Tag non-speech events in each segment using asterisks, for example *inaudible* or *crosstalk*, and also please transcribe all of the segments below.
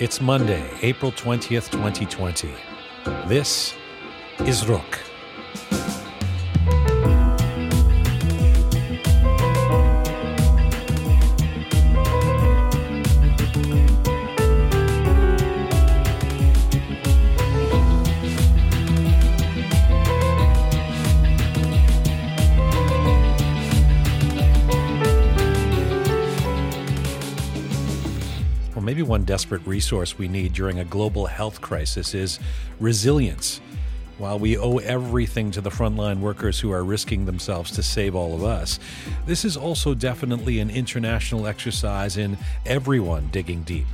It's Monday, April 20th, 2020. This is Roqe. Desperate resource we need during a global health crisis is resilience. While we owe everything to the frontline workers who are risking themselves to save all of us, this is also definitely an international exercise in everyone digging deep.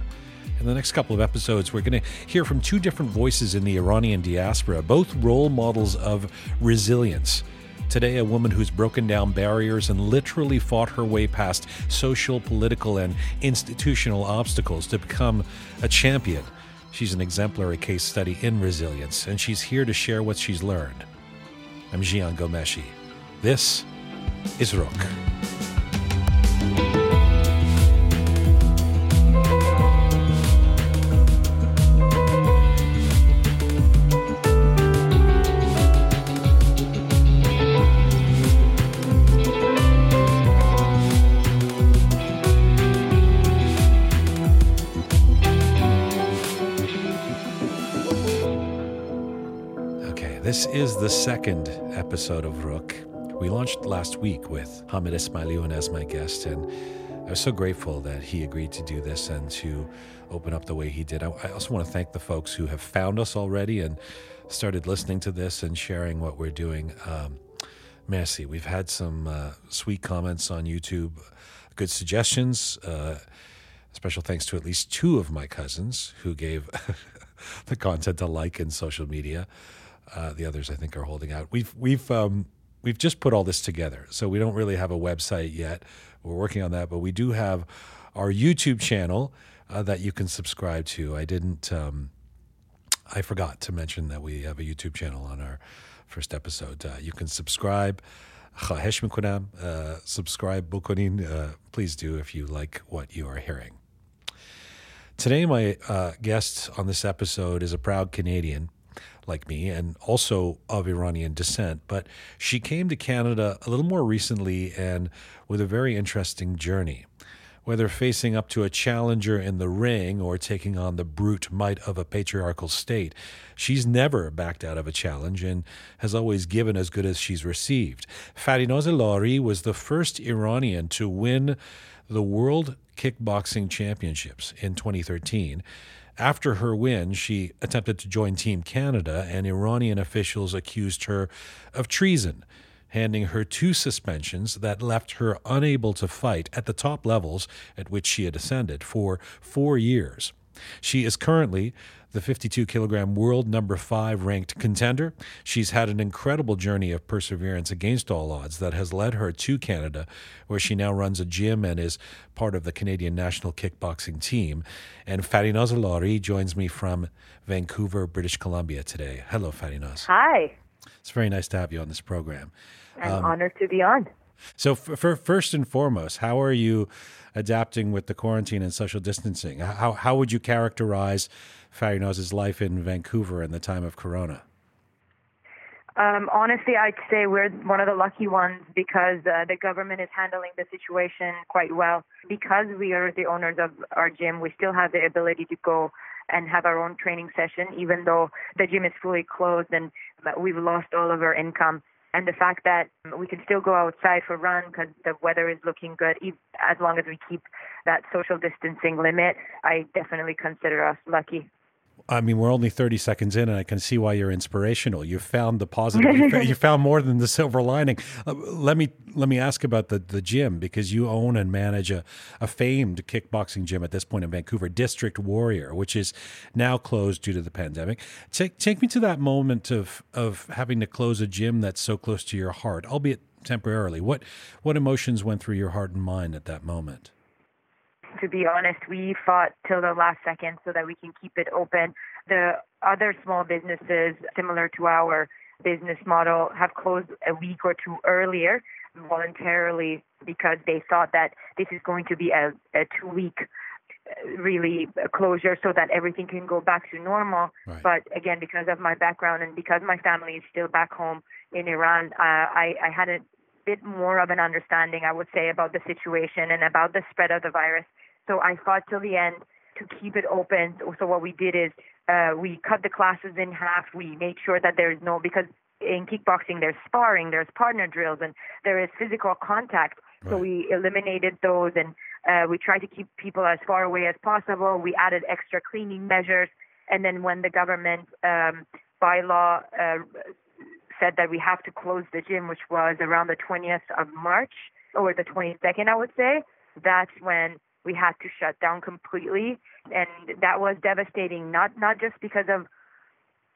In the next couple of episodes, we're going to hear from two different voices in the Iranian diaspora, both role models of resilience. Today, a woman who's broken down barriers and literally fought her way past social, political, and institutional obstacles to become a champion. She's an exemplary case study in resilience, and she's here to share what she's learned. I'm Jian Ghomeshi. This is Roqe. Is the second episode of Roqe. We launched last week with Hamid Esmaeilion as my guest, and I was so grateful that he agreed to do this and to open up the way he did. I, also want to thank the folks who have found us already and started listening to this and sharing what we're doing. Um, merci. We've had some uh, sweet comments on YouTube, good suggestions. Uh, special thanks to at least two of my cousins who gave *laughs* the content a like in social media. Uh, the others, I think, are holding out. We've we've um, we've just put all this together, so we don't really have a website yet. We're working on that, but we do have our YouTube channel uh, that you can subscribe to. I didn't. Um, I forgot to mention that we have a YouTube channel on our first episode. Uh, you can subscribe. Uh, subscribe, Bukonin. Uh, please do if you like what you are hearing. Today, my uh, guest on this episode is a proud Canadian like me and also of Iranian descent, but she came to Canada a little more recently and with a very interesting journey. Whether facing up to a challenger in the ring or taking on the brute might of a patriarchal state, she's never backed out of a challenge and has always given as good as she's received. Farinaz Lari was the first Iranian to win the World Kickboxing Championships in 2013 after her win, she attempted to join Team Canada, and Iranian officials accused her of treason, handing her two suspensions that left her unable to fight at the top levels at which she had ascended for four years. She is currently the 52 kilogram world number five ranked contender. She's had an incredible journey of perseverance against all odds that has led her to Canada, where she now runs a gym and is part of the Canadian national kickboxing team. And Farinaz Lari joins me from Vancouver, British Columbia today. Hello, Farinaz. Hi. It's very nice to have you on this program. I'm um, honored to be on. So, for, for, first and foremost, how are you adapting with the quarantine and social distancing? How, how would you characterize Farinaz's life in Vancouver in the time of Corona? Um, honestly, I'd say we're one of the lucky ones because uh, the government is handling the situation quite well. Because we are the owners of our gym, we still have the ability to go and have our own training session, even though the gym is fully closed and we've lost all of our income. And the fact that we can still go outside for a run because the weather is looking good, as long as we keep that social distancing limit, I definitely consider us lucky. I mean, we're only 30 seconds in, and I can see why you're inspirational. You found the positive. you, *laughs* found, more than the silver lining. Uh, let me let me ask about the, the gym because you own and manage a, a famed kickboxing gym at this point in Vancouver, District Warrior, which is now closed due to the pandemic. Take take me to that moment of of having to close a gym that's so close to your heart, albeit temporarily. What what emotions went through your heart and mind at that moment? To be honest, we fought till the last second so that we can keep it open. The other small businesses similar to our business model have closed a week or two earlier voluntarily because they thought that this is going to be a, a two week really closure so that everything can go back to normal. Right. But again, because of my background and because my family is still back home in Iran, uh, I, I had a bit more of an understanding, I would say, about the situation and about the spread of the virus. So I fought till the end to keep it open. So what we did is uh, we cut the classes in half. We made sure that there is no because in kickboxing there's sparring, there's partner drills, and there is physical contact. Right. So we eliminated those and uh, we tried to keep people as far away as possible. We added extra cleaning measures, and then when the government um, bylaw uh, said that we have to close the gym, which was around the 20th of March or the 22nd, I would say, that's when we had to shut down completely, and that was devastating. Not not just because of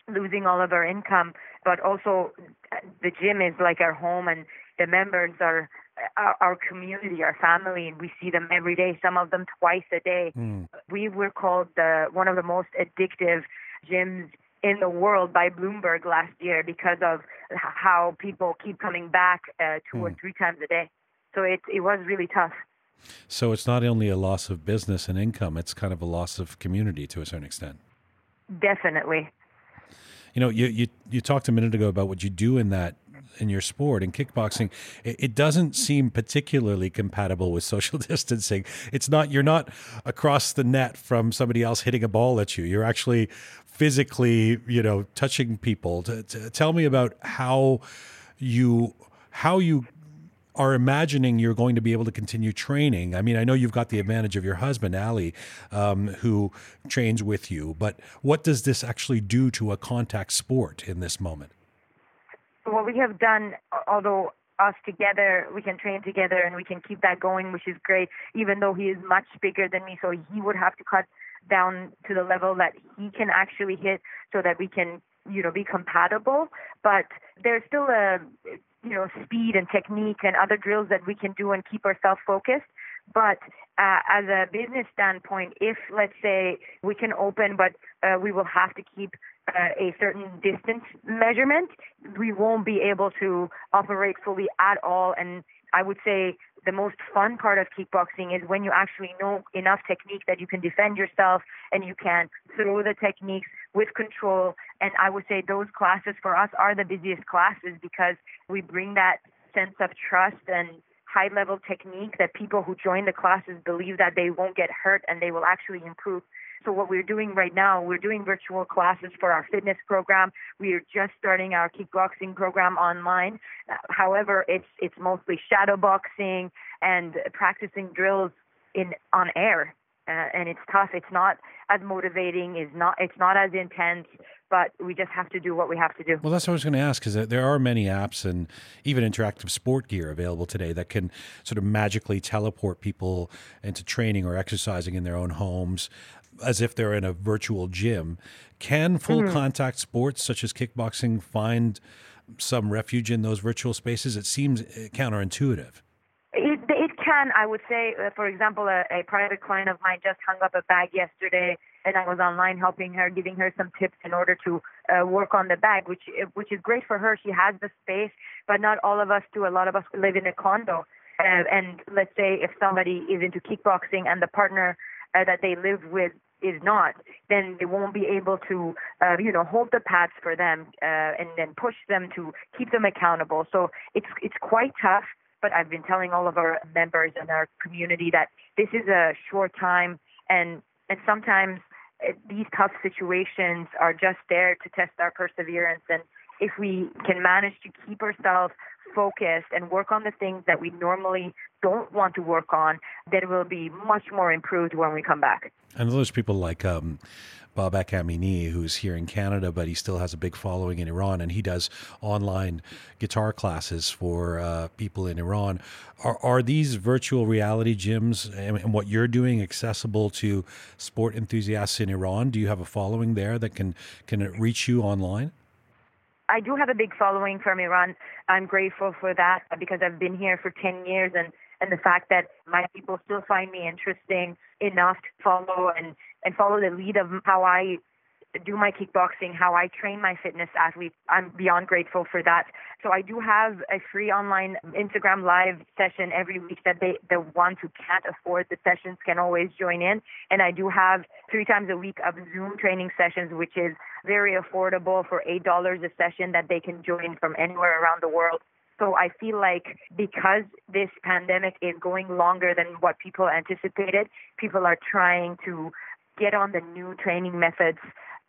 losing all of our income, but also the gym is like our home, and the members are our, our community, our family, and we see them every day. Some of them twice a day. Mm. We were called the one of the most addictive gyms in the world by Bloomberg last year because of how people keep coming back uh, two mm. or hmm. three times a day. So it it was really tough. So it's not only a loss of business and income; it's kind of a loss of community to a certain extent. Definitely. You know, you you you talked a minute ago about what you do in that in your sport in kickboxing it, it, doesn't seem particularly compatible with social *laughs* distancing it's not you're not across the net from somebody else hitting a ball at you you're actually physically you know touching people to, to tell me about how you how you are imagining you're going to be able to continue training. I mean, I know you've got the advantage of your husband, Ali, um, who trains with you, but what does this actually do to a contact sport in this moment? what we have done, although us together, we can train together and we can keep that going, which is great, even though he is much bigger than me. So he would have to cut down to the level that he can actually hit so that we can, you know, be compatible. But there's still a, you know, speed and technique and other drills that we can do and keep ourselves focused. But uh, as a business standpoint, if let's say we can open, but uh, we will have to keep uh, a certain distance measurement, we won't be able to operate fully at all. And I would say the most fun part of kickboxing is when you actually know enough technique that you can defend yourself and you can throw the techniques with control. And I would say those classes for us are the busiest classes because we bring that sense of trust and high level technique that people who join the classes believe that they won't get hurt and they will actually improve. So what we're doing right now, we're doing virtual classes for our fitness program. We are just starting our kickboxing program online. Uh, however, it's it's mostly shadow boxing and practicing drills in on air. Uh, and it's tough. It's not as motivating. It's not. It's not as intense but we just have to do what we have to do. Well, that's what I was going to ask, because there are many apps and even interactive sport gear available today that can sort of magically teleport people into training or exercising in their own homes as if they're in a virtual gym. Can full mm-hmm. contact sports such as kickboxing find some refuge in those virtual spaces? It seems counterintuitive. It, it can, I would say. Uh, for example, a, a private client of mine just hung up a bag yesterday and I was online helping her, giving her some tips in order to uh, work on the bag, which which is great for her. She has the space, but not all of us do. A lot of us live in a condo, uh, and let's say if somebody is into kickboxing and the partner uh, that they live with is not, then they won't be able to, uh, you know, hold the pads for them uh, and then push them to keep them accountable. So it's it's quite tough. But I've been telling all of our members and our community that this is a short time, and and sometimes these tough situations are just there to test our perseverance. And if we can manage to keep ourselves focused and work on the things that we normally don't want to work on, then we'll be much more improved when we come back. And those people like um, Babak Amini, who's here in Canada, but he still has a big following in Iran, and he does online guitar classes for uh, people in Iran. Are, are these virtual reality gyms and, and, what you're doing accessible to sport enthusiasts in Iran? Do you have a following there that can can reach you online? I do have a big following from Iran. I'm grateful for that because I've been here for 10 years and and the fact that my people still find me interesting enough to follow and and follow the lead of how I do my kickboxing, how I train my fitness athletes. I'm beyond grateful for that. So I do have a free online Instagram live session every week that they the ones who can't afford the sessions can always join in. And I do have three times a week of Zoom training sessions, which is very affordable for eight dollars a session that they can join from anywhere around the world. So I feel like because this pandemic is going longer than what people anticipated, people are trying to get on the new training methods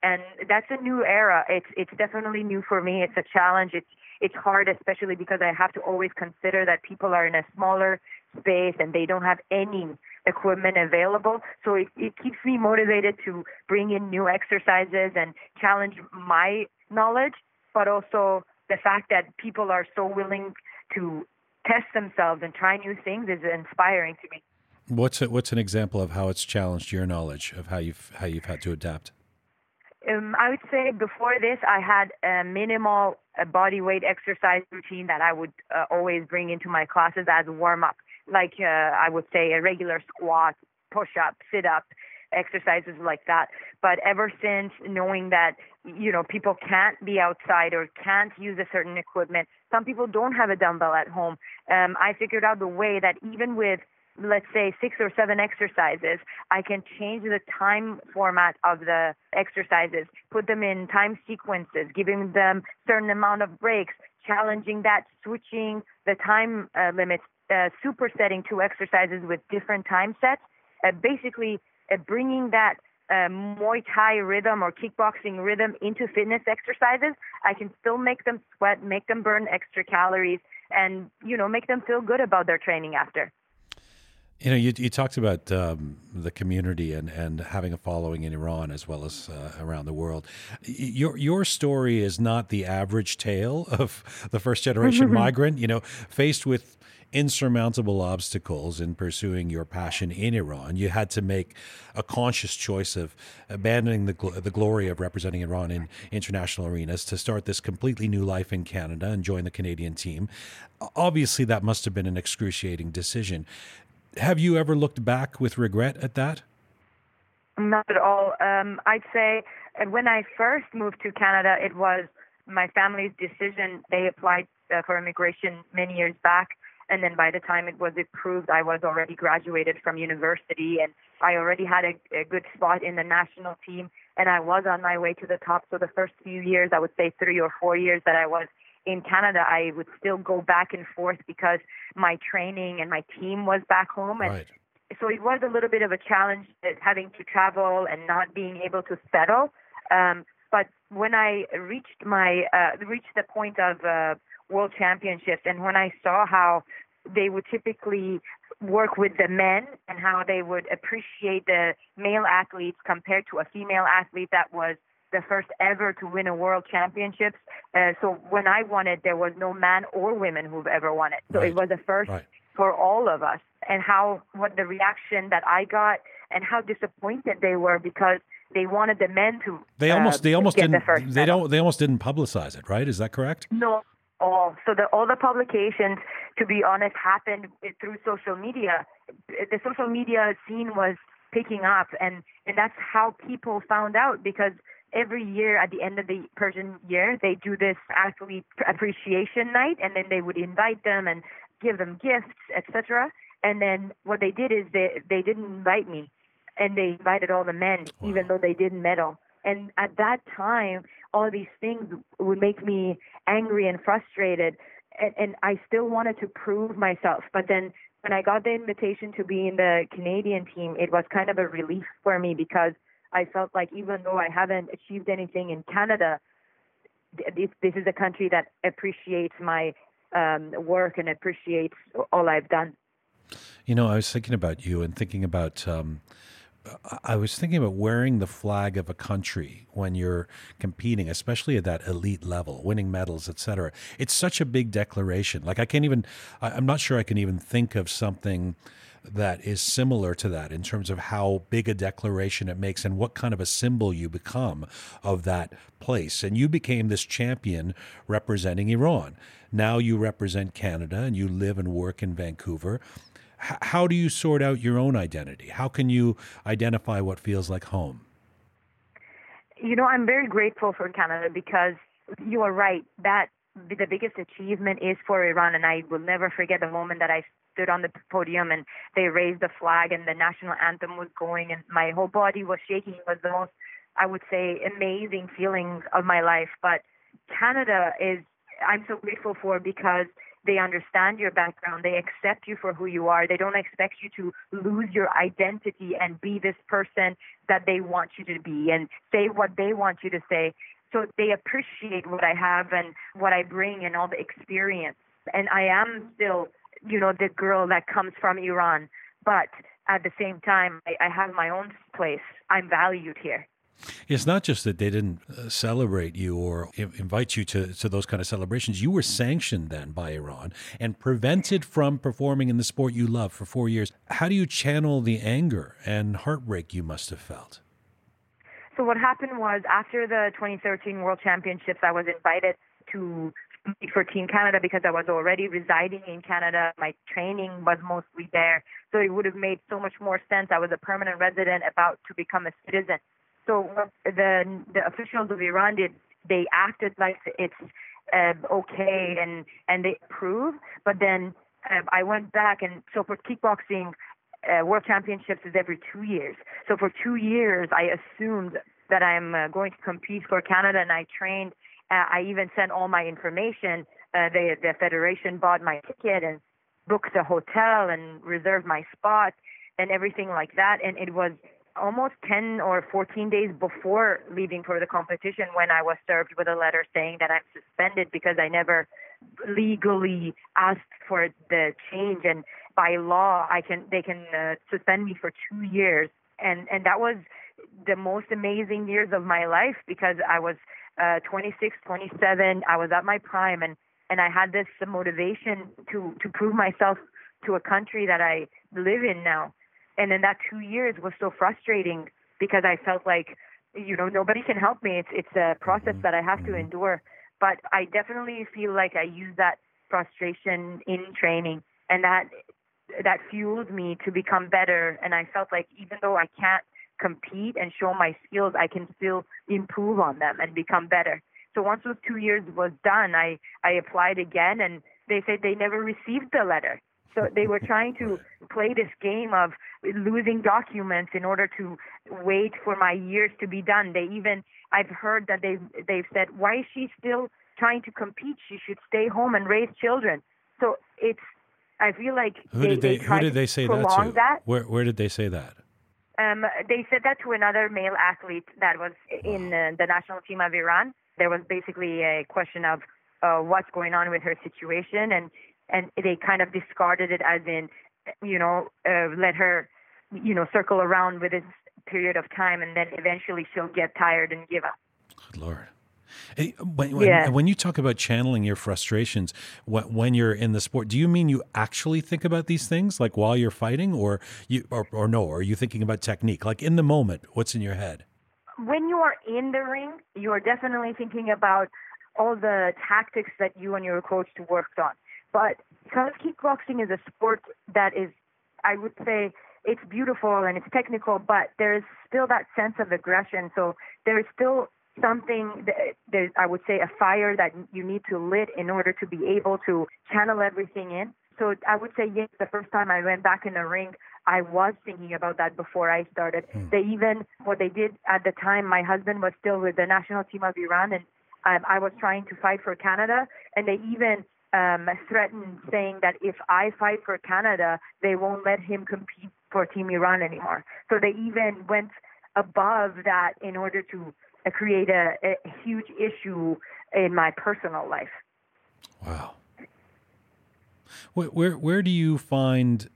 and that's a new era. It's it's definitely new for me. It's a challenge. It's it's hard, especially because I have to always consider that people are in a smaller space and they don't have any equipment available. So it, it keeps me motivated to bring in new exercises and challenge my knowledge, but also the fact that people are so willing to test themselves and try new things is inspiring to me. What's a, what's an example of how it's challenged your knowledge of how you've how you've had to adapt? Um, I would say before this, I had a minimal body weight exercise routine that I would uh, always bring into my classes as warm up, like uh, I would say a regular squat, push up, sit up, exercises like that. But ever since knowing that you know people can't be outside or can't use a certain equipment, some people don't have a dumbbell at home. Um, I figured out the way that even with let's say six or seven exercises, I can change the time format of the exercises, put them in time sequences, giving them certain amount of breaks, challenging that, switching the time uh, limits, uh, supersetting two exercises with different time sets, uh, basically uh, bringing that uh, Muay Thai rhythm or kickboxing rhythm into fitness exercises. I can still make them sweat, make them burn extra calories, and you know make them feel good about their training after. You know, you, you talked about um, the community and, and having a following in Iran as well as uh, around the world. Your your story is not the average tale of the first generation *laughs* migrant. You know, faced with insurmountable obstacles in pursuing your passion in Iran, you had to make a conscious choice of abandoning the gl- the glory of representing Iran in international arenas to start this completely new life in Canada and join the Canadian team. Obviously, that must have been an excruciating decision have you ever looked back with regret at that? Not at all. Um, I'd say uh, when I first moved to Canada, it was my family's decision. They applied uh, for immigration many years back, and then by the time it was approved, I was already graduated from university, and I already had a, a good spot in the national team, and I was on my way to the top. So the first few years, I would say three or four years that I was in Canada, I would still go back and forth because my training and my team was back home. And right. so it was a little bit of a challenge having to travel and not being able to settle. Um, but when I reached my uh, reached the point of uh, world championships, and when I saw how they would typically work with the men and how they would appreciate the male athletes compared to a female athlete that was the first ever to win a world championships. Uh, so when I won it, there was no man or women who've ever won it. So right. it was a first right. for all of us. And how what the reaction that I got and how disappointed they were because they wanted the men to. They almost uh, they almost didn't the they don't they almost didn't publicize it, right? Is that correct? No, all. So the, all the publications, to be honest, happened through social media. The social media scene was picking up, and and that's how people found out because every year at the end of the Persian year, they do this athlete appreciation night, and then they would invite them and give them gifts, etc. And then what they did is they they didn't invite me, and they invited all the men, wow. even though they didn't medal. And at that time, all these things would make me angry and frustrated, and, and I still wanted to prove myself. But then when I got the invitation to be in the Canadian team, it was kind of a relief for me because I felt like even though I haven't achieved anything in Canada, this, this is a country that appreciates my um, work and appreciates all I've done. You know, I was thinking about you and thinking about. Um, I was thinking about wearing the flag of a country when you're competing, especially at that elite level, winning medals, etc. It's such a big declaration. Like I can't even. I'm not sure I can even think of something that is similar to that in terms of how big a declaration it makes and what kind of a symbol you become of that place. And you became this champion representing Iran. Now you represent Canada and you live and work in Vancouver. H- how do you sort out your own identity? How can you identify what feels like home? you know, I'm very grateful for Canada because you are right. That the biggest achievement is for Iran, and I will never forget the moment that I stood on the podium and they raised the flag and the national anthem was going, and my whole body was shaking. It was the most, I would say, amazing feeling of my life. But Canada is, I'm so grateful for because they understand your background. They accept you for who you are. They don't expect you to lose your identity and be this person that they want you to be and say what they want you to say. So they appreciate what I have and what I bring and all the experience. And I am still, you know, the girl that comes from Iran. But at the same time, I, I have my own place. I'm valued here. It's not just that they didn't uh, celebrate you or invite you to, to those kind of celebrations. You were sanctioned then by Iran and prevented from performing in the sport you love for four years. How do you channel the anger and heartbreak you must have felt? So, what happened was after the 2013 World Championships, I was invited to for Team Canada because I was already residing in Canada. My training was mostly there. So, it would have made so much more sense. I was a permanent resident about to become a citizen. So what the the officials of Iran did, they acted like it's uh, okay and and they approve. But then uh, I went back and so for kickboxing, uh, world championships is every two years. So for two years, I assumed that I'm uh, going to compete for Canada, and I trained. Uh, I even sent all my information. Uh, the the federation bought my ticket and booked a hotel and reserved my spot and everything like that. And it was almost 10 or 14 days before leaving for the competition when I was served with a letter saying that I'm suspended because I never legally asked for the change and by law I can they can uh, suspend me for 2 years and and that was the most amazing years of my life because I was uh 26 27 I was at my prime and and I had this motivation to to prove myself to a country that I live in now and then that two years was so frustrating because I felt like, you know, nobody can help me. It's it's a process that I have to endure. But I definitely feel like I use that frustration in training, and that that fueled me to become better. And I felt like even though I can't compete and show my skills, I can still improve on them and become better. So once those two years was done, I I applied again, and they said they never received the letter. So they were trying to play this game of losing documents in order to wait for my years to be done. They even I've heard that they've they've said, why is she still trying to compete? She should stay home and raise children. So it's I feel like who did they, they who did they say that to? That. Where where did they say that? Um, they said that to another male athlete that was in uh, the national team of Iran. There was basically a question of uh, what's going on with her situation, and and they kind of discarded it as in, you know, uh, let her, you know, circle around with this period of time, and then eventually she'll get tired and give up. Good Lord. Uh, when, when, yeah. when you talk about channeling your frustrations when you're in the sport, do you mean you actually think about these things like while you're fighting, or you, or, or no? Or are you thinking about technique, like in the moment? What's in your head? When you are in the ring, you are definitely thinking about all the tactics that you and your coach worked on. But because kickboxing is a sport that is, I would say, it's beautiful and it's technical, but there is still that sense of aggression. So there is still something that there's, I would say, a fire that you need to lit in order to be able to channel everything in. So I would say yes. The first time I went back in the ring, I was thinking about that before I started. Hmm. They even what they did at the time. My husband was still with the national team of Iran, and um, I was trying to fight for Canada, and they even um, threatened saying that if I fight for Canada, they won't let him compete for Team Iran anymore. So they even went above that in order to create a, a huge issue in my personal life. Wow. Where, where where do you find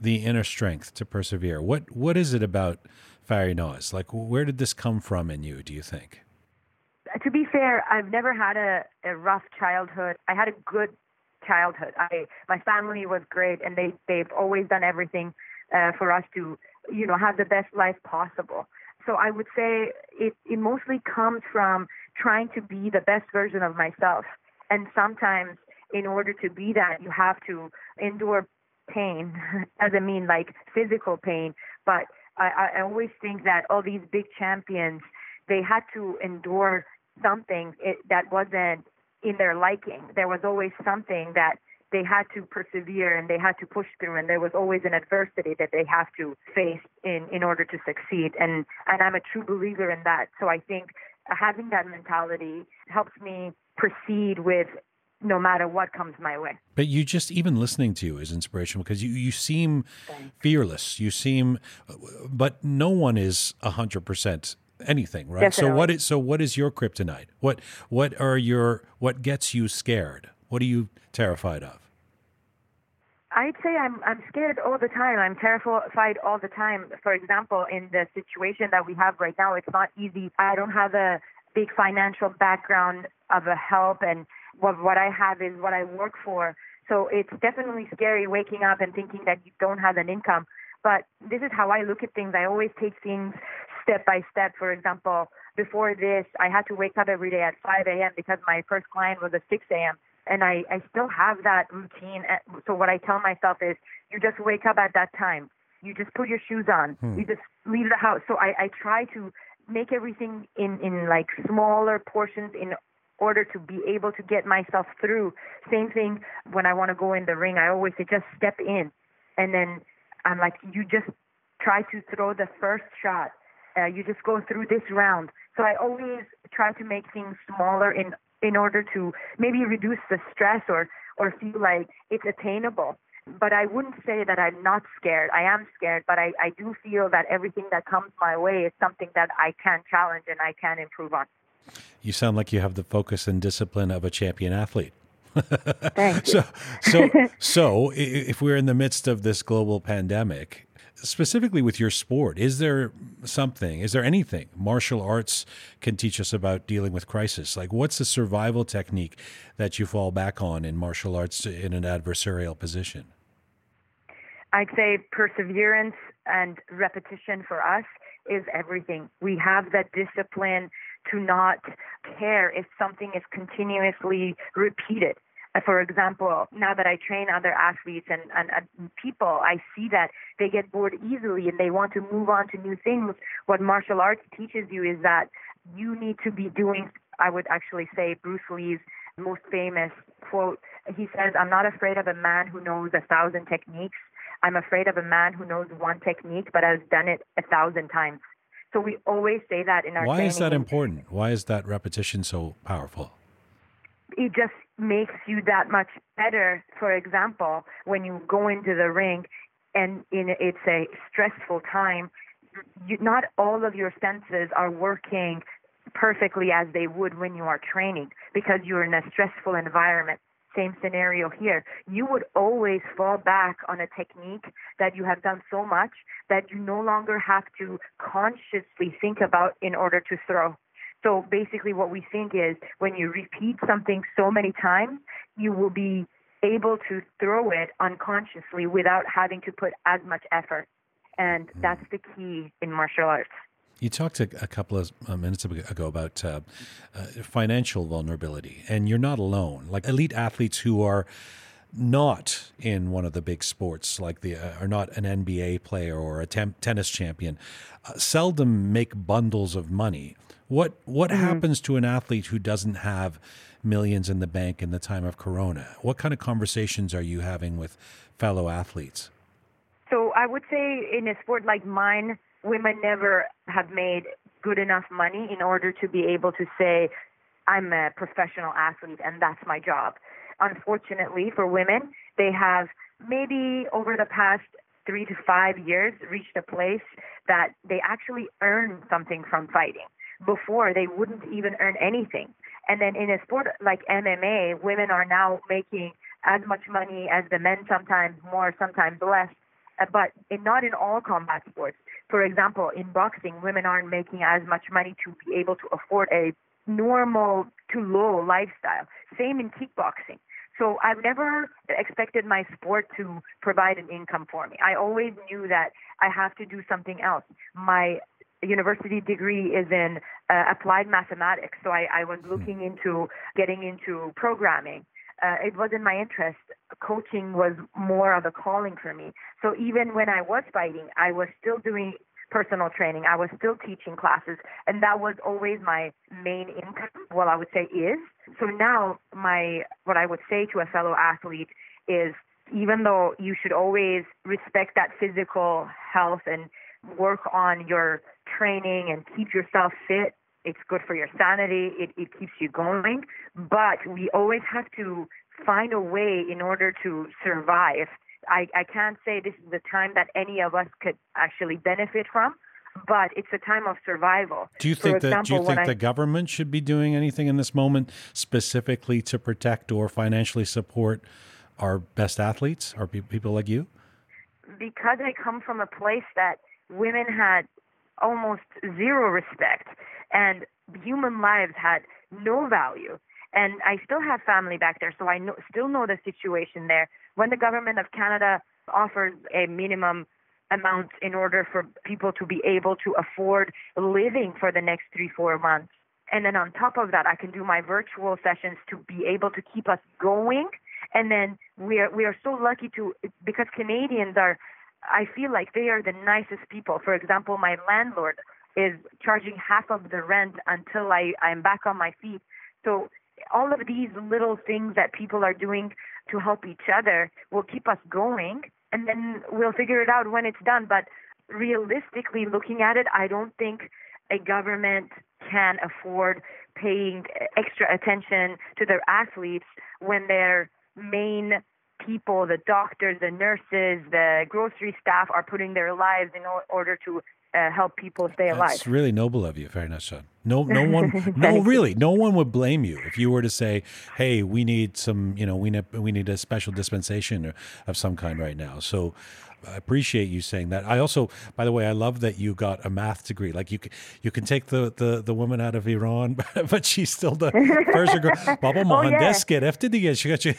the inner strength to persevere? What what is it about Farinaz? Like where did this come from in you, do you think? to be fair, I've never had a, a rough childhood. I had a good childhood. I my family was great, and they they've always done everything uh, for us to you know have the best life possible. So I would say it it mostly comes from trying to be the best version of myself, and sometimes in order to be that, you have to endure pain. *laughs* Doesn't mean like physical pain, but I, I always think that all these big champions they had to endure something it, that wasn't in their liking. There was always something that they had to persevere and they had to push through and there was always an adversity that they have to face in in order to succeed and and I'm a true believer in that so I think having that mentality helps me proceed with no matter what comes my way. But you just even listening to you is inspirational because you you seem fearless. You seem, but no one is a hundred percent anything, right? Definitely. So what is so what is your kryptonite? What what are your what gets you scared? What are you terrified of? I'd say I'm I'm scared all the time. I'm terrified all the time. For example, in the situation that we have right now, it's not easy. I don't have a big financial background of a help and what what I have is what I work for. So it's definitely scary waking up and thinking that you don't have an income. But this is how I look at things. I always take things step by step. For example, before this, I had to wake up every day at 5 a.m. because my first client was at 6 a.m. And I, I still have that routine. So what I tell myself is, you just wake up at that time. You just put your shoes on. Hmm. You just leave the house. So I, I try to make everything in, in like smaller portions in order to be able to get myself through. Same thing when I want to go in the ring. I always say just step in, and then I'm like, you just try to throw the first shot. Uh, you just go through this round. So I always try to make things smaller in in order to maybe reduce the stress or or feel like it's attainable. But I wouldn't say that I'm not scared. I am scared, but I, I do feel that everything that comes my way is something that I can challenge and I can improve on. You sound like you have the focus and discipline of a champion athlete. *laughs* So, so, so, if we're in the midst of this global pandemic, specifically with your sport, is there something, is there anything martial arts can teach us about dealing with crisis? Like, what's the survival technique that you fall back on in martial arts in an adversarial position? I'd say perseverance and repetition for us is everything. We have that discipline to not care if something is continuously repeated. For example, now that I train other athletes and, and, and, people, I see that they get bored easily and they want to move on to new things. What martial arts teaches you is that you need to be doing, I would actually say, Bruce Lee's most famous quote. He says, I'm not afraid of a man who knows a thousand techniques. I'm afraid of a man who knows one technique but has done it a thousand times. So we always say that in our Why training. is that important? Why is that repetition so powerful? It just makes you that much better. For example, when you go into the ring and in, it's a stressful time, you, not all of your senses are working perfectly as they would when you are training because you're in a stressful environment same scenario here. You would always fall back on a technique that you have done so much that you no longer have to consciously think about in order to throw. So basically, what we think is when you repeat something so many times, you will be able to throw it unconsciously without having to put as much effort. And hmm. that's the key in martial arts. You talked a, a couple of uh, minutes ago about uh, uh, financial vulnerability, and you're not alone. Like elite athletes who are not in one of the big sports, like the uh, are not an NBA player or a tem- tennis champion, uh, seldom make bundles of money. What what mm-hmm. happens to an athlete who doesn't have millions in the bank in the time of Corona? What kind of conversations are you having with fellow athletes? So I would say in a sport like mine women never have made good enough money in order to be able to say, I'm a professional athlete and that's my job. Unfortunately for women, they have maybe over the past three to five years reached a place that they actually earn something from fighting. Before, they wouldn't even earn anything. And then in a sport like MMA, women are now making as much money as the men, sometimes more, sometimes less. Uh, but in, not in all combat sports. For example, in boxing, women aren't making as much money to be able to afford a normal to low lifestyle. Same in kickboxing. So I've never expected my sport to provide an income for me. I always knew that I have to do something else. My university degree is in uh, applied mathematics, so I, I was hmm. looking into getting into programming uh, it wasn't my interest. Coaching was more of a calling for me. So even when I was fighting, I was still doing personal training. I was still teaching classes, and that was always my main income. Well, I would say is. So now my what I would say to a fellow athlete is even though you should always respect that physical health and work on your training and keep yourself fit, it's good for your sanity, it, it keeps you going. But we always have to find a way in order to survive. I, I can't say this is the time that any of us could actually benefit from, but it's a time of survival. Do you think that do you think I, the government should be doing anything in this moment specifically to protect or financially support our best athletes, our people like you? Because I come from a place that women had almost zero respect and human lives had no value. And I still have family back there, so I know, still know the situation there. When the government of Canada offers a minimum amount in order for people to be able to afford living for the next three, four months. And then on top of that, I can do my virtual sessions to be able to keep us going. And then we are we are so lucky to because Canadians are I feel like they are the nicest people. For example, my landlord is charging half of the rent until I, I'm back on my feet. So all of these little things that people are doing to help each other will keep us going and then we'll figure it out when it's done. But realistically looking at it, I don't think a government can afford paying extra attention to their athletes when their main people, the doctors, the nurses, the grocery staff are putting their lives in order to uh, help people stay alive. It's really noble of you. Very nice, son. No, no *laughs* one, no, really, no one would blame you if you were to say, "Hey, we need some, you know, we need we need a special dispensation of some kind right now." So, I appreciate you saying that. I also, by the way, I love that you got a math degree. Like you, you can take the the, the woman out of Iran, *laughs* but she's still the first girl. *laughs* Oh, Baba Mohandes after the She got you.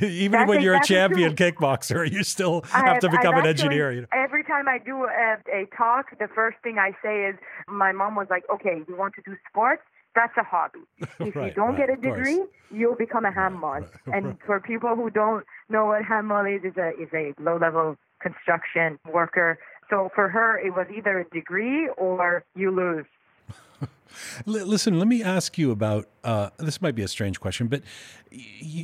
Even when you're a champion true. kickboxer, you still have, have to become an engineer. You know? Every time I do a, a talk, the first thing I say is, "My mom was like, okay, you want to do sports." that's a hobby. *laughs* If right, you don't right, get a degree, you'll become a handmod. Right, and for people who don't know what handmod is, is a is a low level construction worker. So for her, it was either a degree or you lose. Listen, let me ask you about uh, this. Might be a strange question, but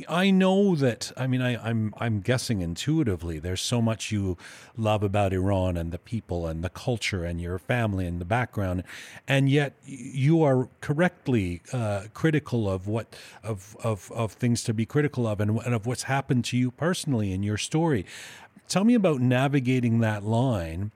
I know that. I mean, I, I'm I'm guessing intuitively. There's so much you love about Iran and the people and the culture and your family and the background, and yet you are correctly uh, critical of what of, of of things to be critical of and, and of what's happened to you personally in your story. Tell me about navigating that line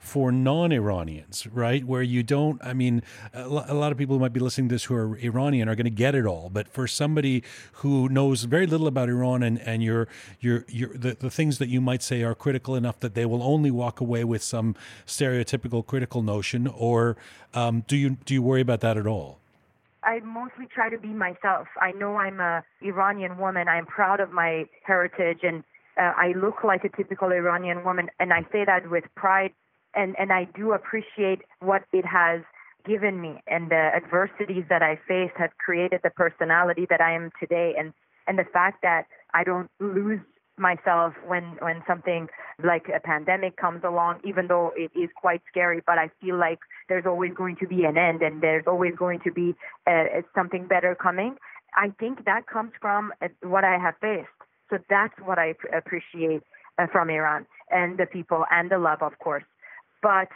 for non-Iranians, right? Where you don't, I mean, a lot of people who might be listening to this who are Iranian are going to get it all, but for somebody who knows very little about Iran and, and your, your, your, the, the things that you might say are critical enough that they will only walk away with some stereotypical critical notion, or um, do you, do you worry about that at all? I mostly try to be myself. I know I'm a Iranian woman. I'm proud of my heritage and uh, I look like a typical Iranian woman, and I say that with pride and and I do appreciate what it has given me and the adversities that I faced have created the personality that I am today. And and the fact that I don't lose myself when when something like a pandemic comes along even though it is quite scary but I feel like there's always going to be an end and there's always going to be uh, something better coming. I think that comes from uh, what I have faced. So that's what I appreciate uh, from Iran and the people and the love of course but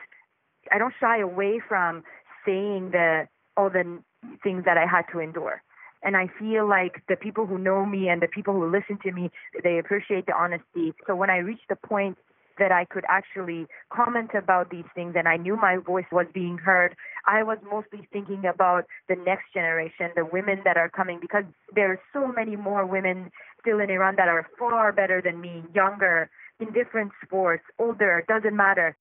I don't shy away from saying the all the things that I had to endure. And I feel like the people who know me and the people who listen to me, they appreciate the honesty. So when I reached the point that I could actually comment about these things and I knew my voice was being heard, I was mostly thinking about the next generation, the women that are coming, because there are so many more women still in Iran that are far better than me, younger, in different sports, older, doesn't matter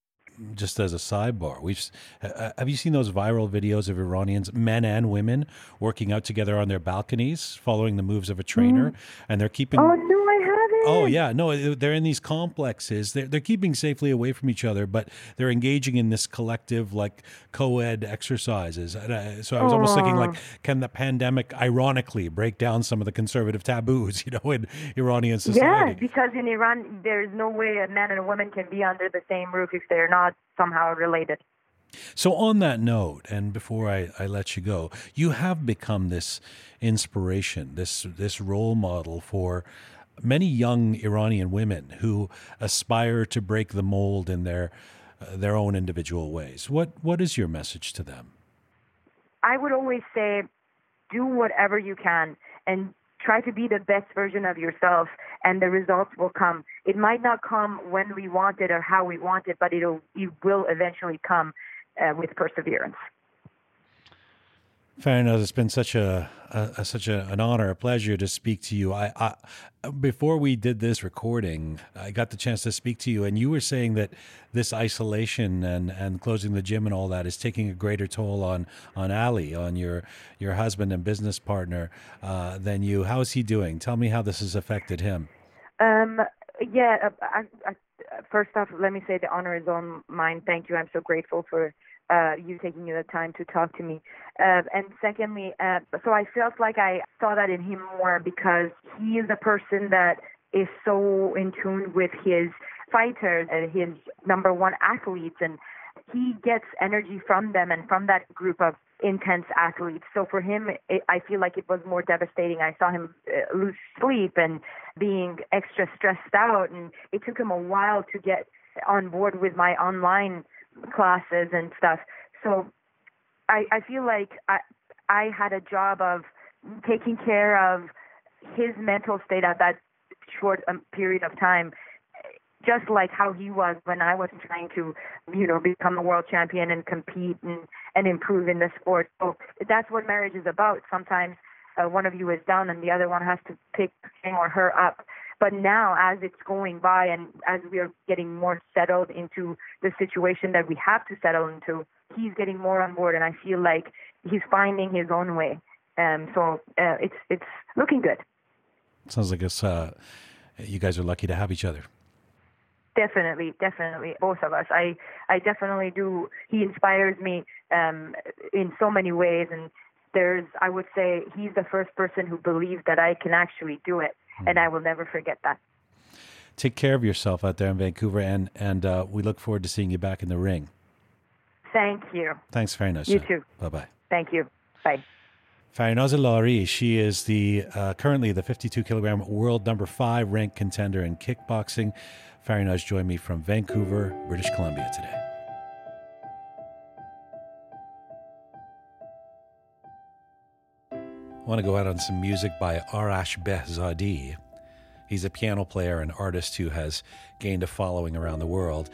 just as a sidebar, we've uh, have you seen those viral videos of Iranians, men and women, working out together on their balconies, following the moves of a trainer, mm. and they're keeping. Oh no. Oh yeah, no, they're in these complexes. They're they're keeping safely away from each other, but they're engaging in this collective like co-ed exercises. Uh, so I was almost thinking like, can the pandemic ironically break down some of the conservative taboos, *laughs* you know, in Iranian society? Yeah, because in Iran there is no way a man and a woman can be under the same roof if they're not somehow related. So, on that note, and before I, I let you go, you have become this inspiration, this this role model for many young Iranian women who aspire to break the mold in their uh, their own individual ways. What what is your message to them? I would always say, do whatever you can and try to be the best version of yourself and the results will come. It might not come when we want it or how we want it, but it'll it will eventually come uh, with perseverance. Farinaz, it's been such a, a, such a, an honor, a pleasure to speak to you. I, I, before we did this recording, I got the chance to speak to you, and you were saying that this isolation and, and closing the gym and all that is taking a greater toll on on Ali, on your your husband and business partner, uh, than you. How is he doing? Tell me how this has affected him. Um, yeah, I, I, first off, let me say the honor is all mine. Thank you. I'm so grateful for uh, you taking the time to talk to me. Uh, and secondly, uh, so I felt like I saw that in him more because he is a person that is so in tune with his fighters and his number one athletes and he gets energy from them and from that group of intense athletes. So for him, it, I feel like it was more devastating. I saw him uh, lose sleep and being extra stressed out, and it took him a while to get on board with my online classes and stuff. So I, I feel like I, I had a job of taking care of his mental state at that short um, period of time, just like how he was when I was trying to, you know, become a world champion and compete and, and improve in the sport. So that's what marriage is about. Sometimes uh, one of you is down and the other one has to pick him or her up. But now, as it's going by and as we are getting more settled into the situation that we have to settle into, he's getting more on board, and I feel like he's finding his own way. Um, so uh, it's it's looking good. Sounds like it's uh, you guys are lucky to have each other. Definitely, definitely, both of us. I I definitely do. He inspires me um, in so many ways, and there's I would say he's the first person who believed that I can actually do it mm. and I will never forget that. Take care of yourself out there in Vancouver, and and uh, we look forward to seeing you back in the ring. Thank you. Thanks very much. You too. Bye bye. Thank you. Bye. Farinaz Lari, she is the uh, currently the 52 kilogram world number five ranked contender in kickboxing. Farinaz joined me from Vancouver, British Columbia today. I want to go out on some music by Arash Behzadi. He's a piano player and artist who has gained a following around the world.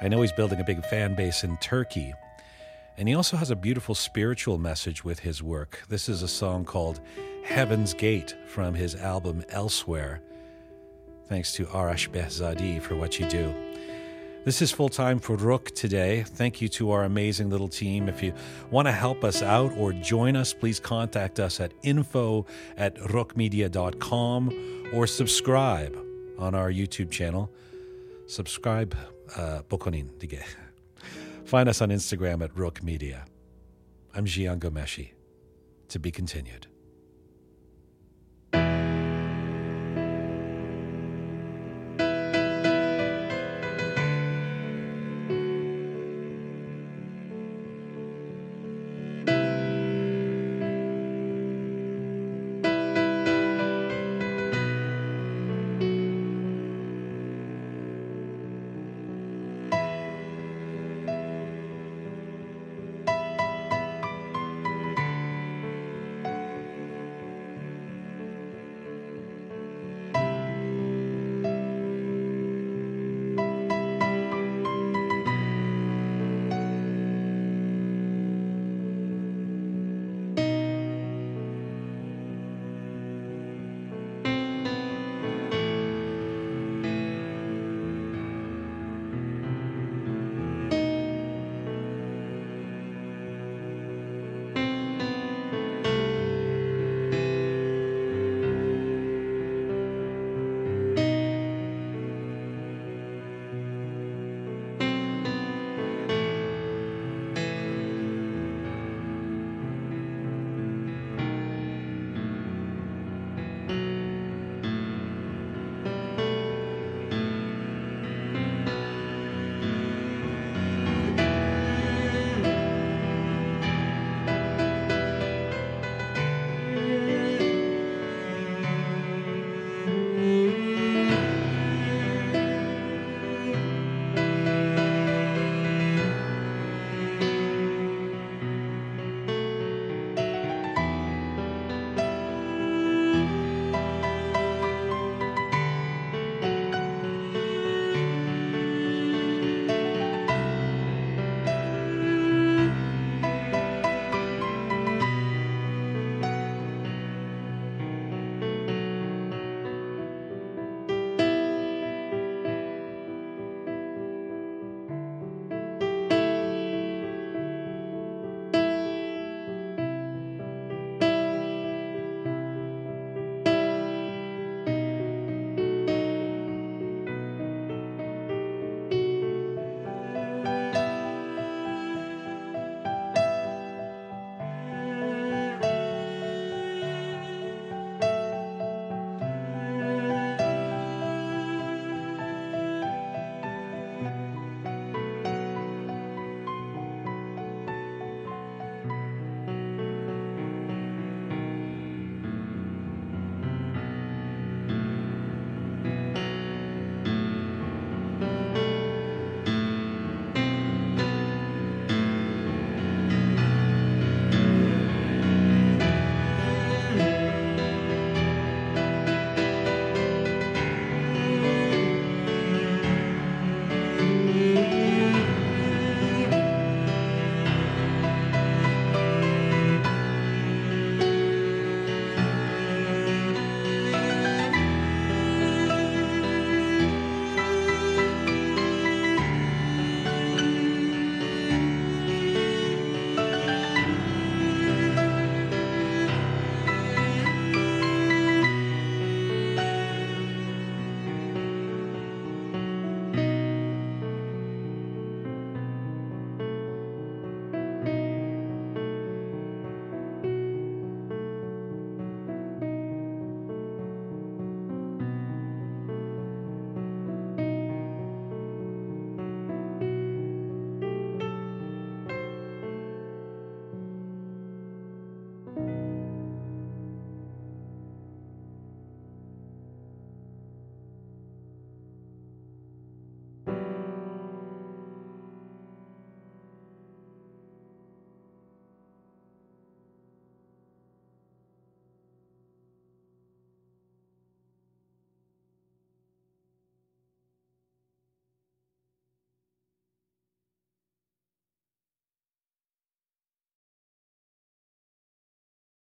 I know he's building a big fan base in Turkey. And he also has a beautiful spiritual message with his work. This is a song called Heaven's Gate from his album Elsewhere. Thanks to Arash Behzadi for what you do. This is full time for Roqe today. Thank you to our amazing little team. If you want to help us out or join us, please contact us at info at roqemedia.com or subscribe on our YouTube channel. Subscribe, uh, Bokonin dige. Find us on Instagram at Roqe Media. I'm Jian Ghomeshi. To be continued.